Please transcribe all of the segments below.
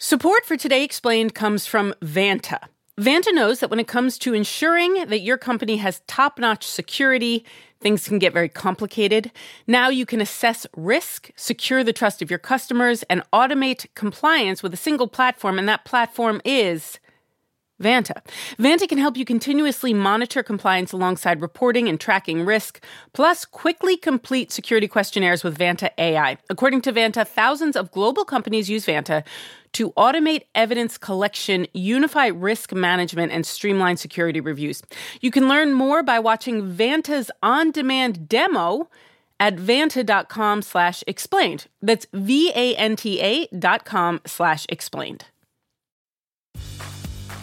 Support for Today Explained comes from Vanta. Vanta knows that when it comes to ensuring that your company has top notch security, things can get very complicated. Now you can assess risk, secure the trust of your customers, and automate compliance with a single platform, and that platform is Vanta. Vanta can help you continuously monitor compliance alongside reporting and tracking risk, plus quickly complete security questionnaires with Vanta AI. According to Vanta, thousands of global companies use Vanta to automate evidence collection, unify risk management, and streamline security reviews. You can learn more by watching Vanta's on-demand demo at vanta.com slash explained. That's V-A-N-T-A dot com slash explained.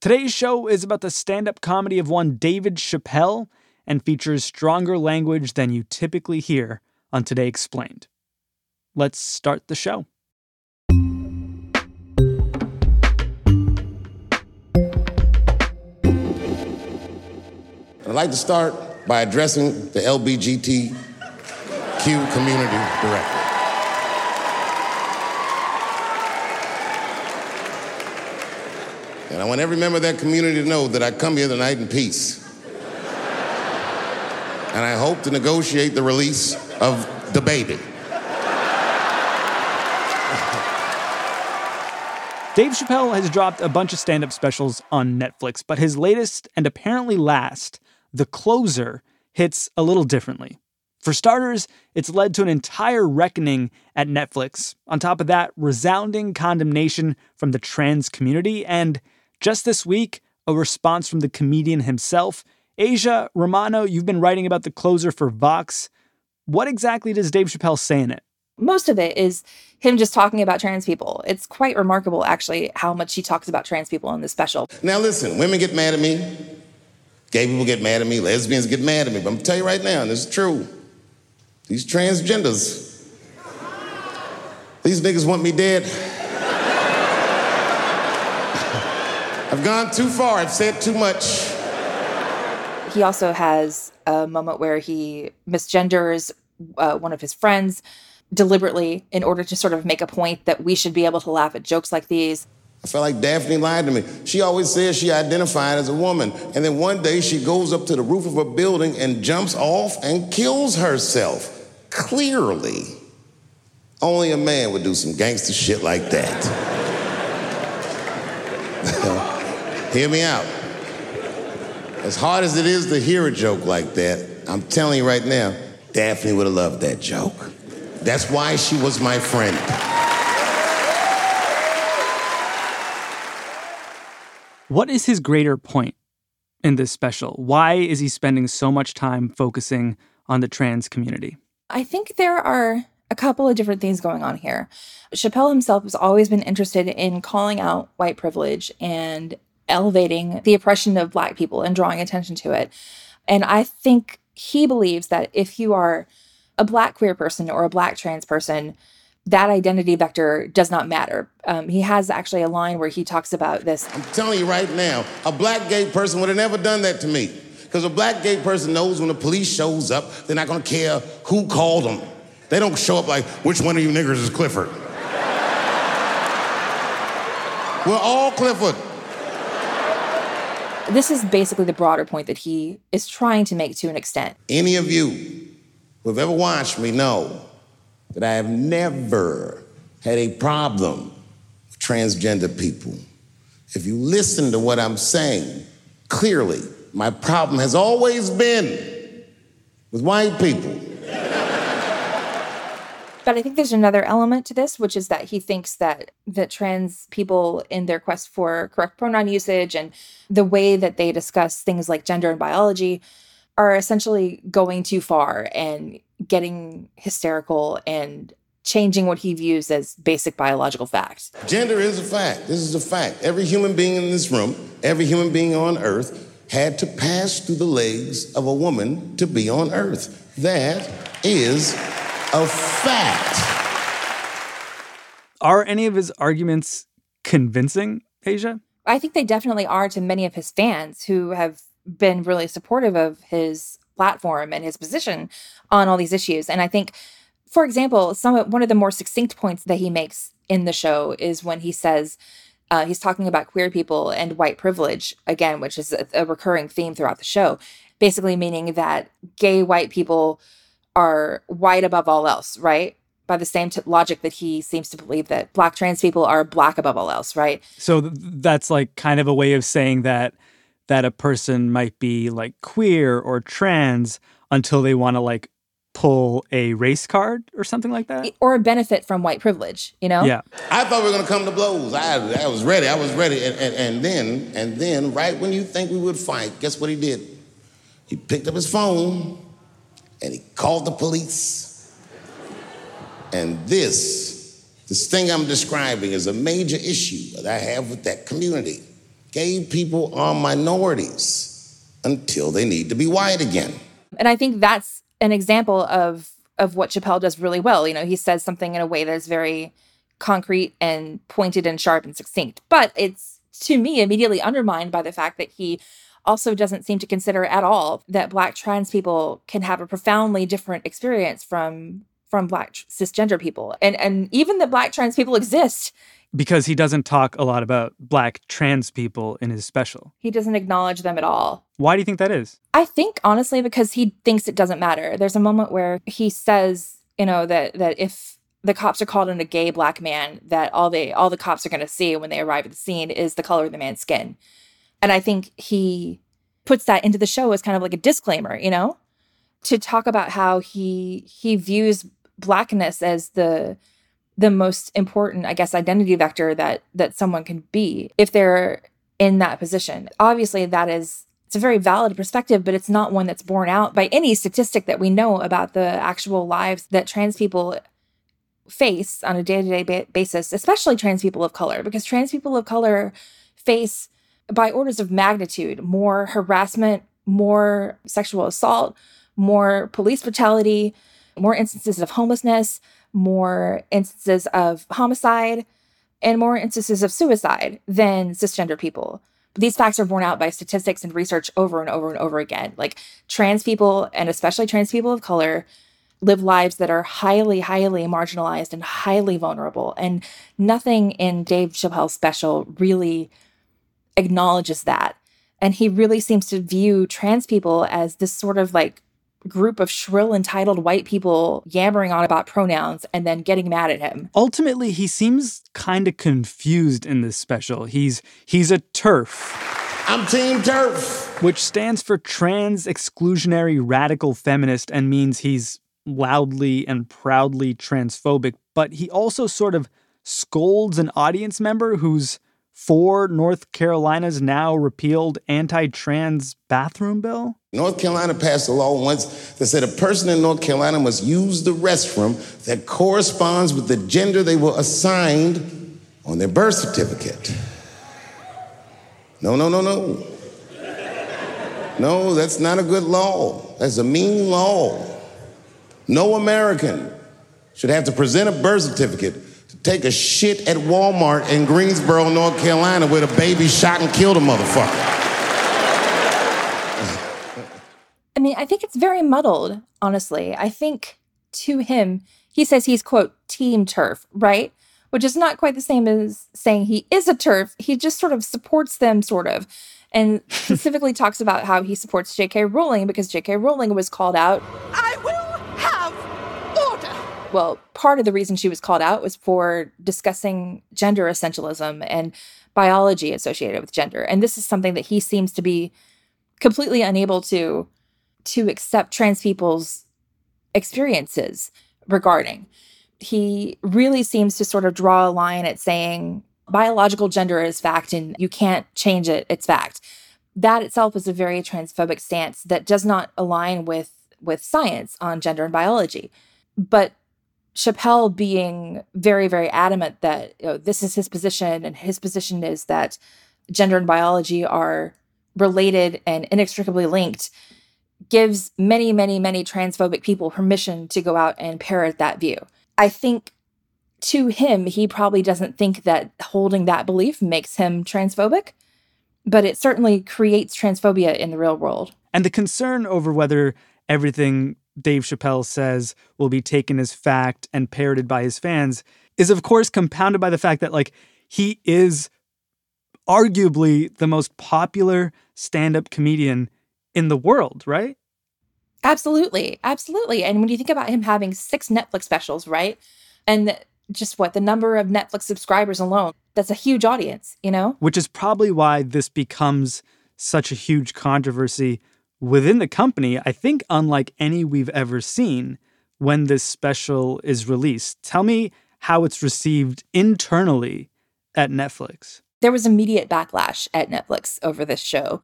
Today's show is about the stand up comedy of one David Chappelle and features stronger language than you typically hear on Today Explained. Let's start the show. I'd like to start by addressing the LBGTQ community directly. And I want every member of that community to know that I come here tonight in peace. and I hope to negotiate the release of the baby. Dave Chappelle has dropped a bunch of stand up specials on Netflix, but his latest and apparently last, The Closer, hits a little differently. For starters, it's led to an entire reckoning at Netflix. On top of that, resounding condemnation from the trans community, and just this week, a response from the comedian himself. Aja Romano, you've been writing about the closer for Vox. What exactly does Dave Chappelle say in it? Most of it is him just talking about trans people. It's quite remarkable, actually, how much he talks about trans people in this special. Now, listen, women get mad at me, gay people get mad at me, lesbians get mad at me, but I'm gonna tell you right now, and this is true. These transgenders, these niggas want me dead. I've gone too far, I've said too much. He also has a moment where he misgenders uh, one of his friends deliberately in order to sort of make a point that we should be able to laugh at jokes like these. I felt like Daphne lied to me. She always says she identified as a woman, and then one day she goes up to the roof of a building and jumps off and kills herself. Clearly, only a man would do some gangster shit like that. Hear me out. As hard as it is to hear a joke like that, I'm telling you right now, Daphne would have loved that joke. That's why she was my friend. What is his greater point in this special? Why is he spending so much time focusing on the trans community? I think there are a couple of different things going on here. Chappelle himself has always been interested in calling out white privilege and elevating the oppression of Black people and drawing attention to it. And I think he believes that if you are a Black queer person or a Black trans person, that identity vector does not matter. Um, he has actually a line where he talks about this. I'm telling you right now, a black gay person would have never done that to me. Because a black gay person knows when the police shows up, they're not gonna care who called them. They don't show up like, which one of you niggers is Clifford? We're all Clifford. This is basically the broader point that he is trying to make to an extent. Any of you who have ever watched me know that I have never had a problem with transgender people. If you listen to what I'm saying, clearly, my problem has always been with white people. But I think there's another element to this, which is that he thinks that that trans people in their quest for correct pronoun usage and the way that they discuss things like gender and biology are essentially going too far and getting hysterical and changing what he views as basic biological fact. Gender is a fact. This is a fact. Every human being in this room, every human being on earth had to pass through the legs of a woman to be on earth. That is a fact. Are any of his arguments convincing, Aja? I think they definitely are to many of his fans who have been really supportive of his platform and his position on all these issues. And I think, for example, some of, one of the more succinct points that he makes in the show is when he says uh, he's talking about queer people and white privilege again, which is a, a recurring theme throughout the show. Basically, meaning that gay white people are white above all else, right? By the same t- logic that he seems to believe that black trans people are black above all else, right? So th- that's like kind of a way of saying that that a person might be like queer or trans until they want to like pull a race card or something like that? Or a benefit from white privilege you know? Yeah. I thought we were going to come to blows. I, I was ready i was ready. And, and, and then and then right when you think we would fight guess what he did? He picked up his phone and he called the police and this this thing i'm describing is a major issue that i have with that community Gay people are minorities until they need to be white again. And I think that's an example of of what Chappelle does really well. You know, he says something in a way that's very concrete and pointed and sharp and succinct. But it's to me immediately undermined by the fact that he also doesn't seem to consider at all that black trans people can have a profoundly different experience from from black cisgender people and and even that black trans people exist because he doesn't talk a lot about black trans people in his special. He doesn't acknowledge them at all. Why do you think that is? I think honestly because he thinks it doesn't matter. There's a moment where he says, you know, that that if the cops are called on a gay black man, that all they all the cops are going to see when they arrive at the scene is the color of the man's skin. And I think he puts that into the show as kind of like a disclaimer, you know, to talk about how he he views blackness as the the most important, I guess, identity vector that that someone can be if they're in that position. Obviously, that is it's a very valid perspective, but it's not one that's borne out by any statistic that we know about the actual lives that trans people face on a day-to-day ba- basis, especially trans people of color, because trans people of color face by orders of magnitude more harassment, more sexual assault, more police brutality, more instances of homelessness, more instances of homicide and more instances of suicide than cisgender people. These facts are borne out by statistics and research over and over and over again. Like trans people, and especially trans people of color, live lives that are highly, highly marginalized and highly vulnerable. And nothing in Dave Chappelle's special really acknowledges that. And he really seems to view trans people as this sort of like group of shrill, entitled white people yammering on about pronouns and then getting mad at him. Ultimately, he seems kind of confused in this special. He's he's a TERF. I'm Team TERF, Which stands for Trans Exclusionary Radical Feminist and means he's loudly and proudly transphobic, but he also sort of scolds an audience member who's for North Carolina's now repealed anti trans bathroom bill? North Carolina passed a law once that said a person in North Carolina must use the restroom that corresponds with the gender they were assigned on their birth certificate. No, no, no, no. No, that's not a good law. That's a mean law. No American should have to present a birth certificate take a shit at Walmart in Greensboro, North Carolina, where the baby shot and killed a motherfucker. I mean, I think it's very muddled, honestly. I think to him, he says he's, quote, team TERF, right? Which is not quite the same as saying he is a TERF. He just sort of supports them, sort of. And specifically talks about how he supports J.K. Rowling because J.K. Rowling was called out. I will well, part of the reason she was called out was for discussing gender essentialism and biology associated with gender. And this is something that he seems to be completely unable to to accept trans people's experiences regarding. He really seems to sort of draw a line at saying biological gender is fact and you can't change it, it's fact. That itself is a very transphobic stance that does not align with with science on gender and biology. But Chappelle being very, very adamant that you know, this is his position, and his position is that gender and biology are related and inextricably linked, gives many, many, many transphobic people permission to go out and parrot that view. I think to him, he probably doesn't think that holding that belief makes him transphobic, but it certainly creates transphobia in the real world. And the concern over whether everything Dave Chappelle says will be taken as fact and parroted by his fans is, of course, compounded by the fact that, like, he is arguably the most popular stand up comedian in the world, right? Absolutely. Absolutely. And when you think about him having six Netflix specials, right? And just what the number of Netflix subscribers alone, that's a huge audience, you know? Which is probably why this becomes such a huge controversy within the company, I think unlike any we've ever seen when this special is released. Tell me how it's received internally at Netflix. There was immediate backlash at Netflix over this show.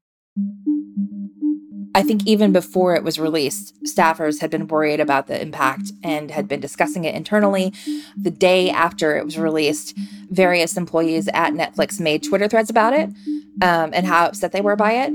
I think even before it was released, staffers had been worried about the impact and had been discussing it internally. The day after it was released, various employees at Netflix made Twitter threads about it um, and how upset they were by it.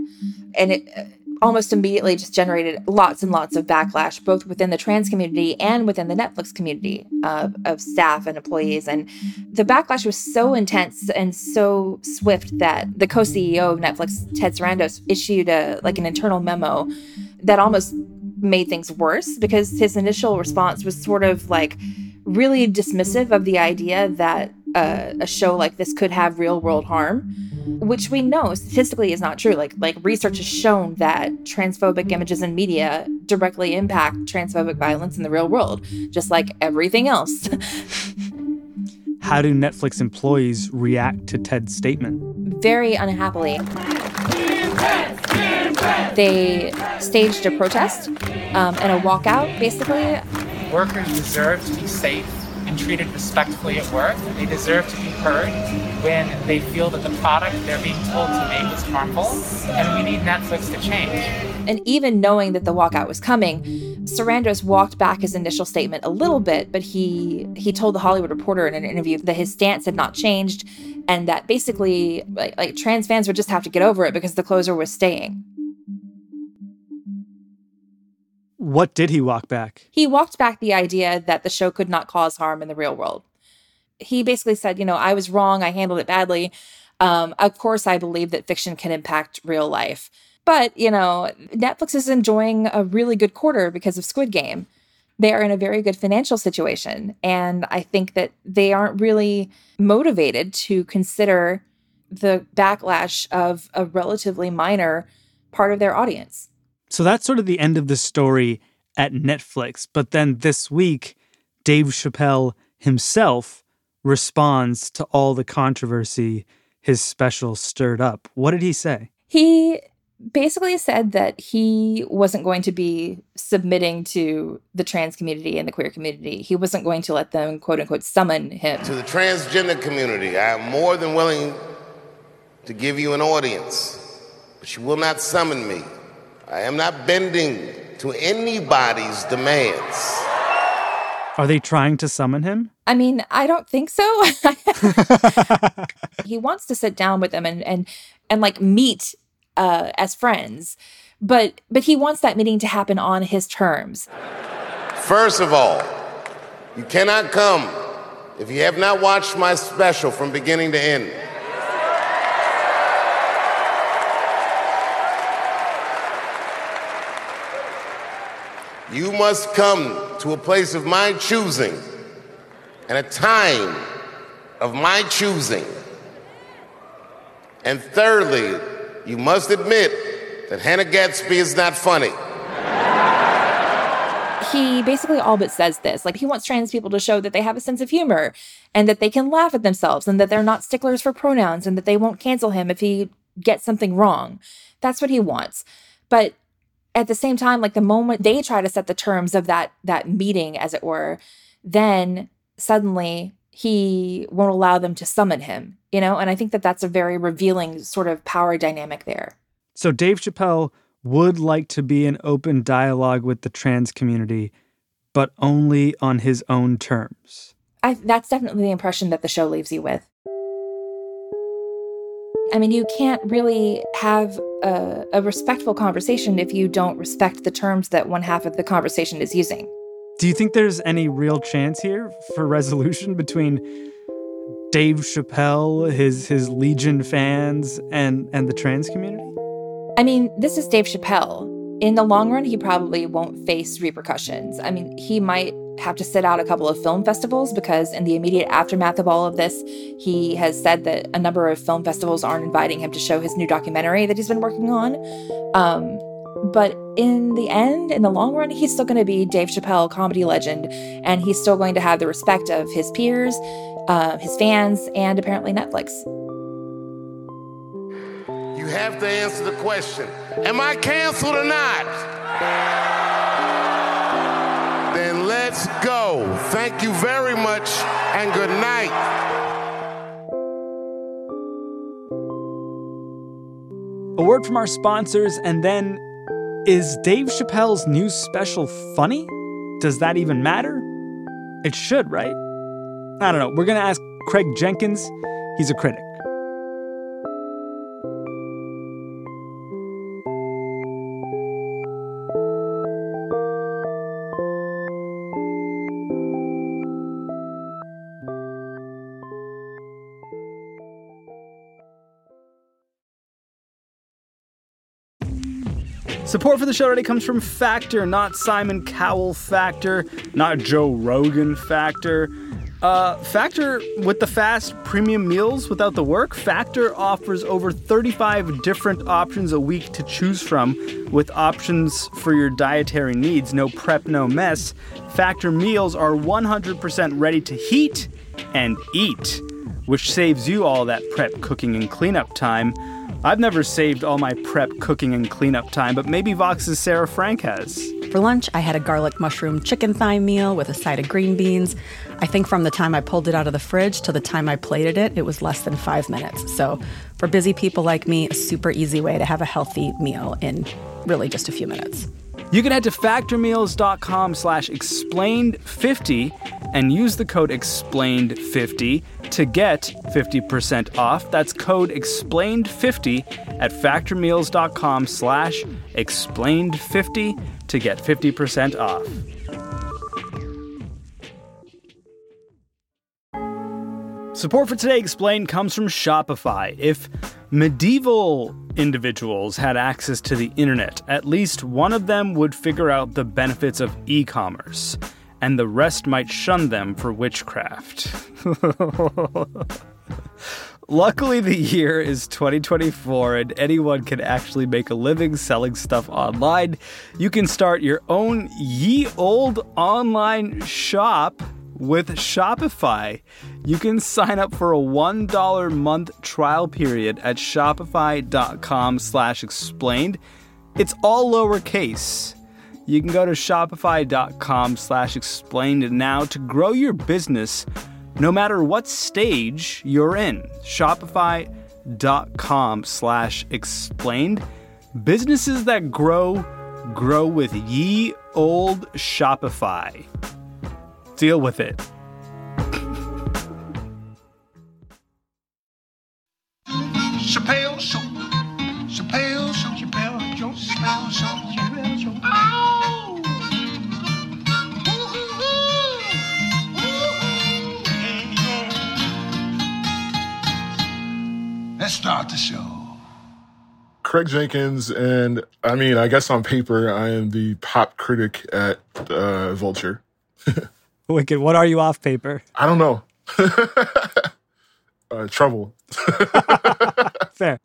And it almost immediately just generated lots and lots of backlash, both within the trans community and within the Netflix community of, of staff and employees. And the backlash was so intense and so swift that the co-CEO of Netflix, Ted Sarandos, issued a like an internal memo that almost made things worse because his initial response was sort of like really dismissive of the idea that uh, a show like this could have real world harm, which we know statistically is not true. Like like research has shown that transphobic images in media directly impact transphobic violence in the real world, just like everything else. How do Netflix employees react to Ted's statement? Very unhappily. They staged a protest um, and a walkout, basically. Workers deserve to be safe and treated respectfully at work. They deserve to be heard when they feel that the product they're being told to make is harmful. And we need Netflix to change. And even knowing that the walkout was coming, Sarandos walked back his initial statement a little bit, but he he told the Hollywood Reporter in an interview that his stance had not changed and that basically like, like trans fans would just have to get over it because the closer was staying. What did he walk back? He walked back the idea that the show could not cause harm in the real world. He basically said, you know, I was wrong. I handled it badly. Um, of course, I believe that fiction can impact real life. But, you know, Netflix is enjoying a really good quarter because of Squid Game. They are in a very good financial situation. And I think that they aren't really motivated to consider the backlash of a relatively minor part of their audience. So that's sort of the end of the story at Netflix. But then this week, Dave Chappelle himself responds to all the controversy his special stirred up. What did he say? He basically said that he wasn't going to be submitting to the trans community and the queer community. He wasn't going to let them, quote unquote, summon him. To the transgender community, I am more than willing to give you an audience, but you will not summon me. I am not bending to anybody's demands. Are they trying to summon him? I mean, I don't think so. he wants to sit down with them and and and like meet uh, as friends, but but he wants that meeting to happen on his terms. First of all, you cannot come if you have not watched my special from beginning to end. You must come to a place of my choosing and a time of my choosing. And thirdly, you must admit that Hannah Gadsby is not funny. He basically all but says this. Like, he wants trans people to show that they have a sense of humor and that they can laugh at themselves and that they're not sticklers for pronouns and that they won't cancel him if he gets something wrong. That's what he wants. But at the same time like the moment they try to set the terms of that that meeting as it were then suddenly he won't allow them to summon him you know and i think that that's a very revealing sort of power dynamic there so dave chappelle would like to be in open dialogue with the trans community but only on his own terms. I, that's definitely the impression that the show leaves you with. I mean, you can't really have a, a, respectful conversation if you don't respect the terms that one half of the conversation is using. Do you think there's any real chance here for resolution between Dave Chappelle, his his Legion fans, and and the trans community? I mean, this is Dave Chappelle. In the long run, he probably won't face repercussions. I mean, he might have to sit out a couple of film festivals because, in the immediate aftermath of all of this, he has said that a number of film festivals aren't inviting him to show his new documentary that he's been working on. Um, but in the end, in the long run, he's still going to be Dave Chappelle, comedy legend, and he's still going to have the respect of his peers, uh, his fans, and apparently Netflix. You have to answer the question Am I canceled or not? Let's go. Thank you very much and good night. A word from our sponsors, and then is Dave Chappelle's new special funny? Does that even matter? It should, right? I don't know. We're going to ask Craig Jenkins. He's a critic. Support for the show already comes from Factor, not Simon Cowell Factor, not Joe Rogan Factor. Uh, Factor with the fast premium meals without the work. Factor offers over 35 different options a week to choose from, with options for your dietary needs. No prep, no mess. Factor meals are 100% ready to heat and eat, which saves you all that prep, cooking, and cleanup time. I've never saved all my prep, cooking, and cleanup time, but maybe Vox's Sarah Frank has. For lunch, I had a garlic mushroom chicken thigh meal with a side of green beans. I think from the time I pulled it out of the fridge to the time I plated it, it was less than five minutes. So, for busy people like me, a super easy way to have a healthy meal in really just a few minutes. You can head to factormeals.com slash explained50 and use the code explained50 to get 50% off. That's code explained50 at factormeals.com slash explained50 to get 50% off. Support for Today Explained comes from Shopify. If medieval individuals had access to the internet, at least one of them would figure out the benefits of e commerce, and the rest might shun them for witchcraft. Luckily, the year is 2024 and anyone can actually make a living selling stuff online. You can start your own ye old online shop with Shopify. You can sign up for a $1 month trial period at shopify.com slash explained. It's all lowercase. You can go to shopify.com slash explained now to grow your business no matter what stage you're in. Shopify.com slash explained. Businesses that grow, grow with ye old Shopify. Deal with it. Chappelle Show. Chappelle Show. Chappelle Show. Chappelle Show. Chappelle Show. Let's start the show. Craig Jenkins, and I mean, I guess on paper, I am the pop critic at uh, Vulture. Wicked. What are you off paper? I don't know. uh, trouble. Fair.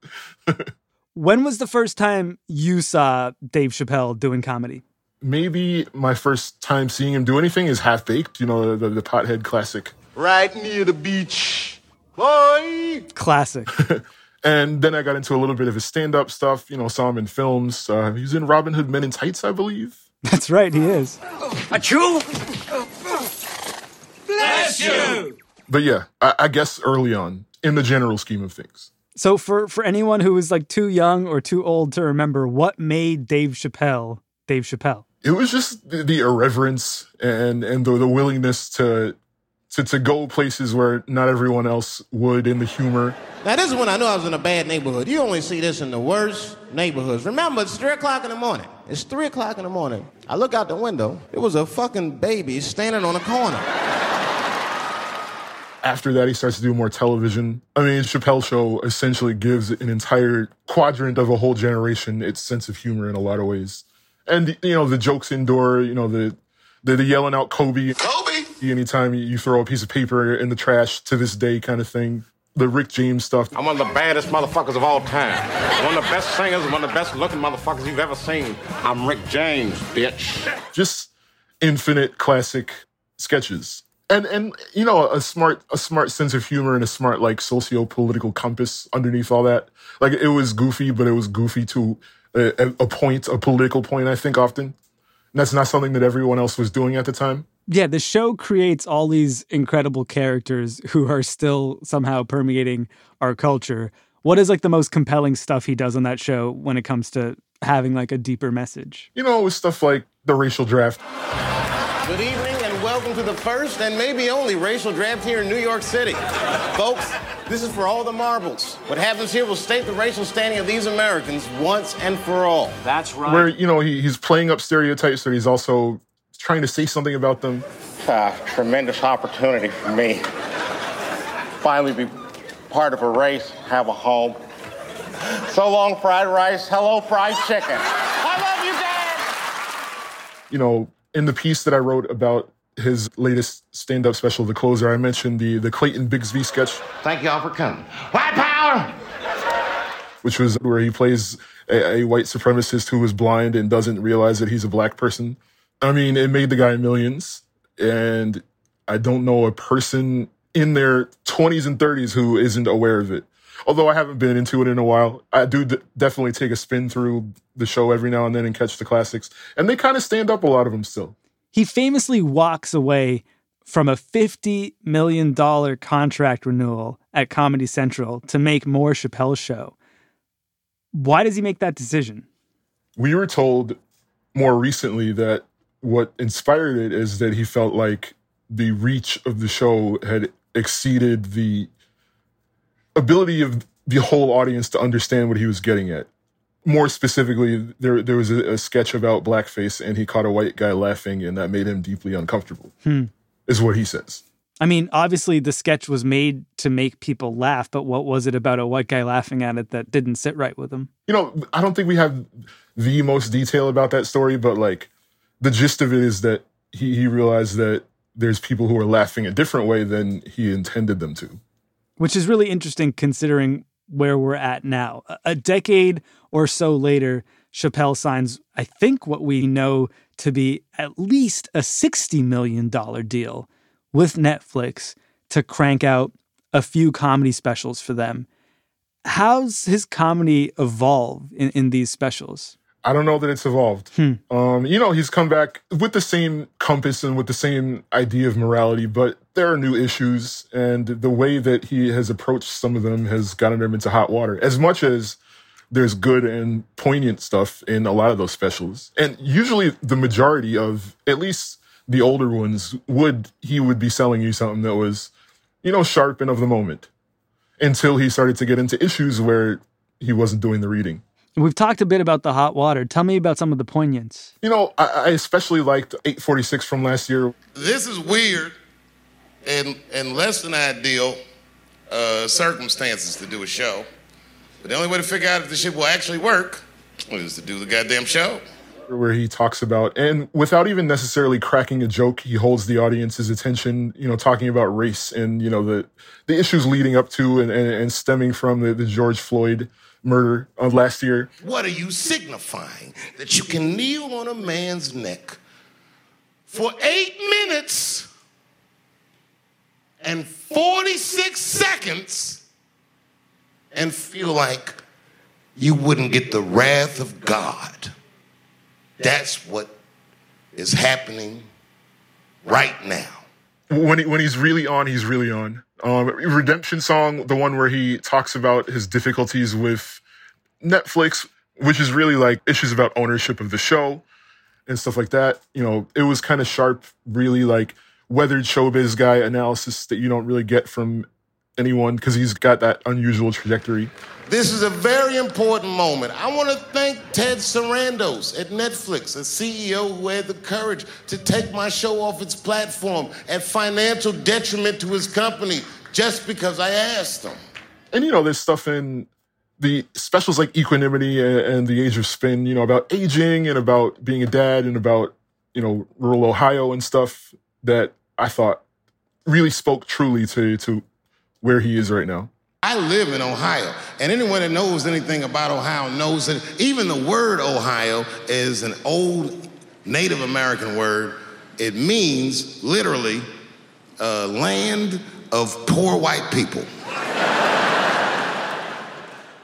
when was the first time you saw Dave Chappelle doing comedy? Maybe my first time seeing him do anything is Half Baked, you know, the, the pothead classic. Right near the beach. Boy! Classic. and then I got into a little bit of his stand up stuff, you know, saw him in films. Uh, he was in Robin Hood Men in Tights, I believe. That's right, he is. A chew? Bless you! But yeah, I, I guess early on, in the general scheme of things. So for for anyone who is like too young or too old to remember, what made Dave Chappelle Dave Chappelle? it was just the, the irreverence and and the, the willingness to, to to go places where not everyone else would in the humor. Now, this is when I knew I was in a bad neighborhood. You only see this in the worst neighborhoods. Remember, it's 3 o'clock in the morning. It's 3 o'clock in the morning. I look out the window. It was a fucking baby standing on a corner. After that, he starts to do more television. I mean, Chappelle Show essentially gives an entire quadrant of a whole generation its sense of humor in a lot of ways. And, you know, the jokes indoor, you know, the, the, the yelling out Kobe. Kobe! Anytime you throw a piece of paper in the trash to this day kind of thing. The Rick James stuff. I'm one of the baddest motherfuckers of all time. One of the best singers, one of the best looking motherfuckers you've ever seen. I'm Rick James, bitch. Just infinite classic sketches. And and you know, a smart a smart sense of humor and a smart like socio-political compass underneath all that. Like it was goofy, but it was goofy to a, a point, a political point, I think often. And that's not something that everyone else was doing at the time. Yeah, the show creates all these incredible characters who are still somehow permeating our culture. What is like the most compelling stuff he does on that show when it comes to having like a deeper message? You know, it was stuff like the racial draft. Good evening and welcome to the first and maybe only racial draft here in New York City. Folks, this is for all the marbles. What happens here will state the racial standing of these Americans once and for all. That's right. Where, you know, he, he's playing up stereotypes, but he's also trying to say something about them. Uh, tremendous opportunity for me. Finally be part of a race, have a home. So long, fried rice. Hello, fried chicken. I love you, Dad. You know, in the piece that I wrote about his latest stand-up special, The Closer, I mentioned the the Clayton Bigsby sketch. Thank y'all for coming. White power! Which was where he plays a, a white supremacist who was blind and doesn't realize that he's a black person. I mean, it made the guy millions. And I don't know a person in their 20s and 30s who isn't aware of it. Although I haven't been into it in a while, I do d- definitely take a spin through the show every now and then and catch the classics. And they kind of stand up a lot of them still. He famously walks away from a $50 million contract renewal at Comedy Central to make more Chappelle Show. Why does he make that decision? We were told more recently that what inspired it is that he felt like the reach of the show had exceeded the ability of the whole audience to understand what he was getting at. More specifically, there there was a, a sketch about blackface, and he caught a white guy laughing, and that made him deeply uncomfortable. Hmm. Is what he says. I mean, obviously the sketch was made to make people laugh, but what was it about a white guy laughing at it that didn't sit right with him? You know, I don't think we have the most detail about that story, but like the gist of it is that he, he realized that there's people who are laughing a different way than he intended them to. Which is really interesting considering where we're at now. A decade or so later, Chappelle signs, I think, what we know to be at least a $60 million deal with Netflix to crank out a few comedy specials for them. How's his comedy evolve in, in these specials? I don't know that it's evolved. Hmm. Um, you know, he's come back with the same compass and with the same idea of morality, but there are new issues, and the way that he has approached some of them has gotten him into hot water. As much as there's good and poignant stuff in a lot of those specials, and usually the majority of at least the older ones would he would be selling you something that was, you know, sharp and of the moment, until he started to get into issues where he wasn't doing the reading. We've talked a bit about the hot water. Tell me about some of the poignance. You know, I, I especially liked 846 from last year. This is weird and, and less than ideal uh, circumstances to do a show. But the only way to figure out if the shit will actually work is to do the goddamn show. Where he talks about, and without even necessarily cracking a joke, he holds the audience's attention, you know, talking about race and, you know, the, the issues leading up to and, and, and stemming from the, the George Floyd murder of last year. What are you signifying? That you can kneel on a man's neck for eight minutes and 46 seconds and feel like you wouldn't get the wrath of God. That's what is happening right now. When, he, when he's really on, he's really on. Um, Redemption song, the one where he talks about his difficulties with Netflix, which is really like issues about ownership of the show. and stuff like that. You know, it was kind of sharp, really like weathered showbiz guy analysis that you don't really get from anyone because he's got that unusual trajectory. This is a very important moment. I want to thank Ted Sarandos at Netflix, a CEO who had the courage to take my show off its platform at financial detriment to his company just because I asked him. And you know, there's stuff in the specials like Equanimity and, The Age of Spin, you know, about aging and about being a dad and about, you know, rural Ohio and stuff that I thought really spoke truly to to where he is right now. I live in Ohio, and anyone that knows anything about Ohio knows that even the word Ohio is an old Native American word. It means literally uh, land of poor white people.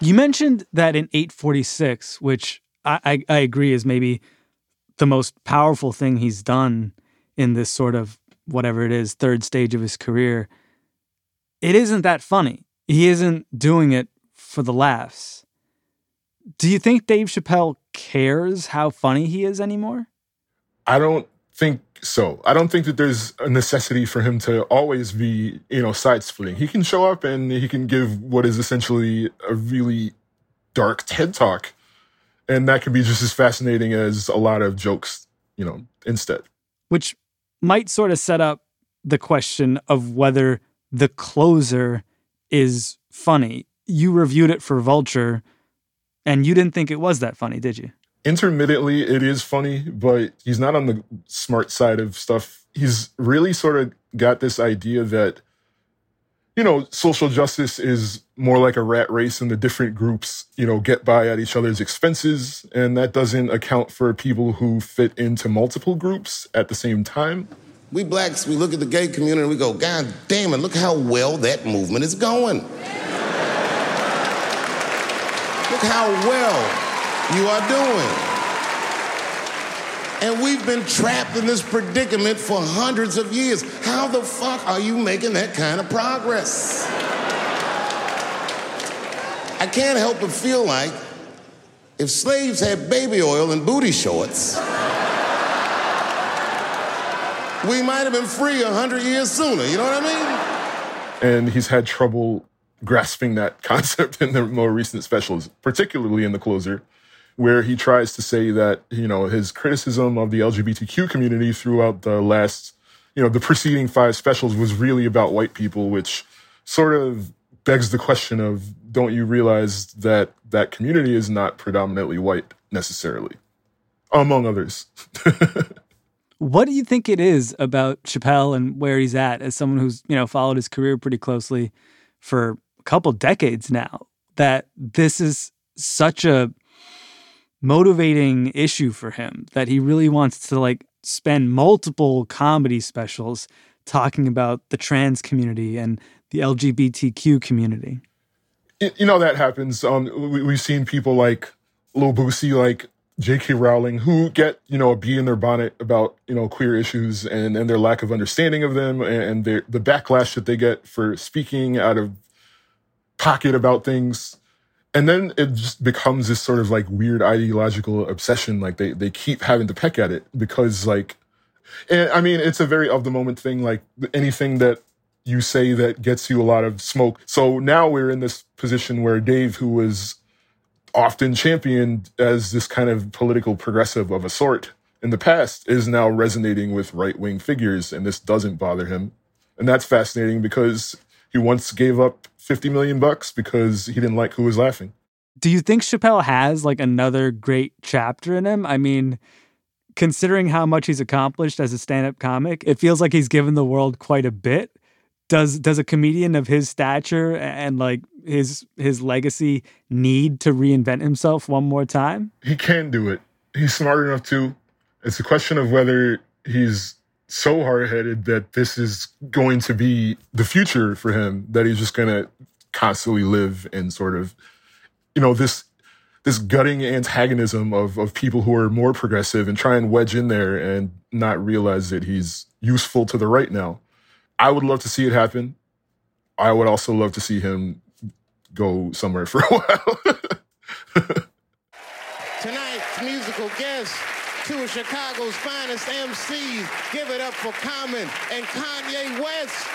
You mentioned that in 846, which I, I, I agree is maybe the most powerful thing he's done in this sort of whatever it is, third stage of his career. It isn't that funny he isn't doing it for the laughs. Do you think Dave Chappelle cares how funny he is anymore? I don't think so. I don't think that there's a necessity for him to always be, you know, side splitting. He can show up and he can give what is essentially a really dark TED talk. And that can be just as fascinating as a lot of jokes, you know, instead. Which might sort of set up the question of whether the closer is funny. You reviewed it for Vulture and you didn't think it was that funny, did you? Intermittently, it is funny, but he's not on the smart side of stuff. He's really sort of got this idea that, you know, social justice is more like a rat race and the different groups, you know, get by at each other's expenses. And that doesn't account for people who fit into multiple groups at the same time. We blacks, we look at the gay community and we go, God damn it, look how well that movement is going. look how well you are doing. And we've been trapped in this predicament for hundreds of years. How the fuck are you making that kind of progress? I can't help but feel like if slaves had baby oil and booty shorts, we might have been free a hundred years sooner. You know what I mean? And he's had trouble grasping that concept in the more recent specials, particularly in the closer, where he tries to say that you know his criticism of the LGBTQ community throughout the last, you know, the preceding five specials was really about white people, which sort of begs the question of don't you realize that that community is not predominantly white necessarily, among others. What do you think it is about Chappelle and where he's at as someone who's, you know, followed his career pretty closely for a couple decades now that this is such a motivating issue for him that he really wants to like spend multiple comedy specials talking about the trans community and the LGBTQ community. You know that happens. Um, we, have seen people like Lil Boosie like J.K. Rowling who get you know a bee in their bonnet about you know queer issues and and their lack of understanding of them and their the backlash that they get for speaking out of pocket about things. And then it just becomes this sort of like weird ideological obsession. Like they they keep having to peck at it because like and i mean it's a very of the moment thing. Like anything that you say that gets you a lot of smoke. So now we're in this position where dave who was often championed as this kind of political progressive of a sort in the past is now resonating with right wing figures, and this doesn't bother him. And that's fascinating because he once gave up 50 million bucks because he didn't like who was laughing. Do you think Chappelle has like another great chapter in him? I mean, considering how much he's accomplished as a stand up comic, it feels like he's given the world quite a bit. Does does a comedian of his stature and like his his legacy need to reinvent himself one more time? He can do it. He's smart enough to. It's a question of whether he's so hard-headed that this is going to be the future for him that he's just going to constantly live in sort of you know this this gutting antagonism of of people who are more progressive and try and wedge in there and not realize that he's useful to the right now. I would love to see it happen. I would also love to see him go somewhere for a while. Tonight's musical guest two of Chicago's finest MCs. Give it up for Common and Kanye West.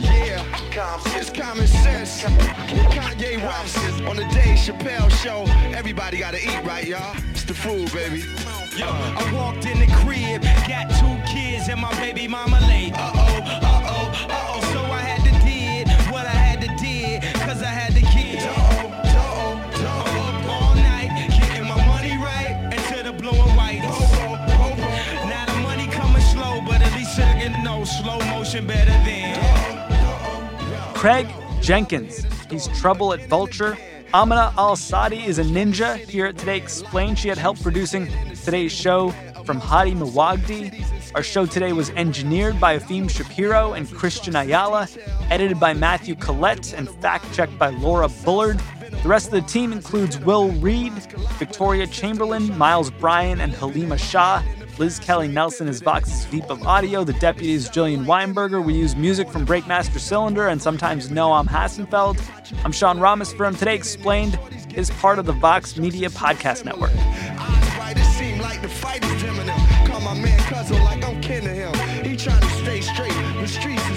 Yeah, it's common sense. Kanye West on the Dave Chappelle show. Everybody gotta eat, right, y'all? It's the food, baby. Yo, I walked in the crib, got two kids and my baby mama late. So I had to did what I had to did, cause I had the kids. All night, getting my money right into the blue and white. Now the money coming slow, but at least I can know slow motion better than. Craig Jenkins. He's trouble at Vulture. Amina Al Sadi is a ninja. Here at Today Explained, she had help producing today's show from Hady Mawajdeh. Our show today was engineered by Efim Shapiro and Cristian Ayala, edited by Matthew Collette, and fact checked by Laura Bullard. The rest of the team includes Will Reid, Victoria Chamberlin, Miles Bryan, and Halima Shah. Liz Kelly Nelson is Vox's VP of Audio. The deputy is Jillian Weinberger. We use music from Breakmaster Cylinder and sometimes Noam Hassenfeld. I'm Sean Rameswaram Today Explained is part of the Vox Media Podcast Network. The fight is him. Call my man cousin like I'm kin to him. He trying to stay straight. The streets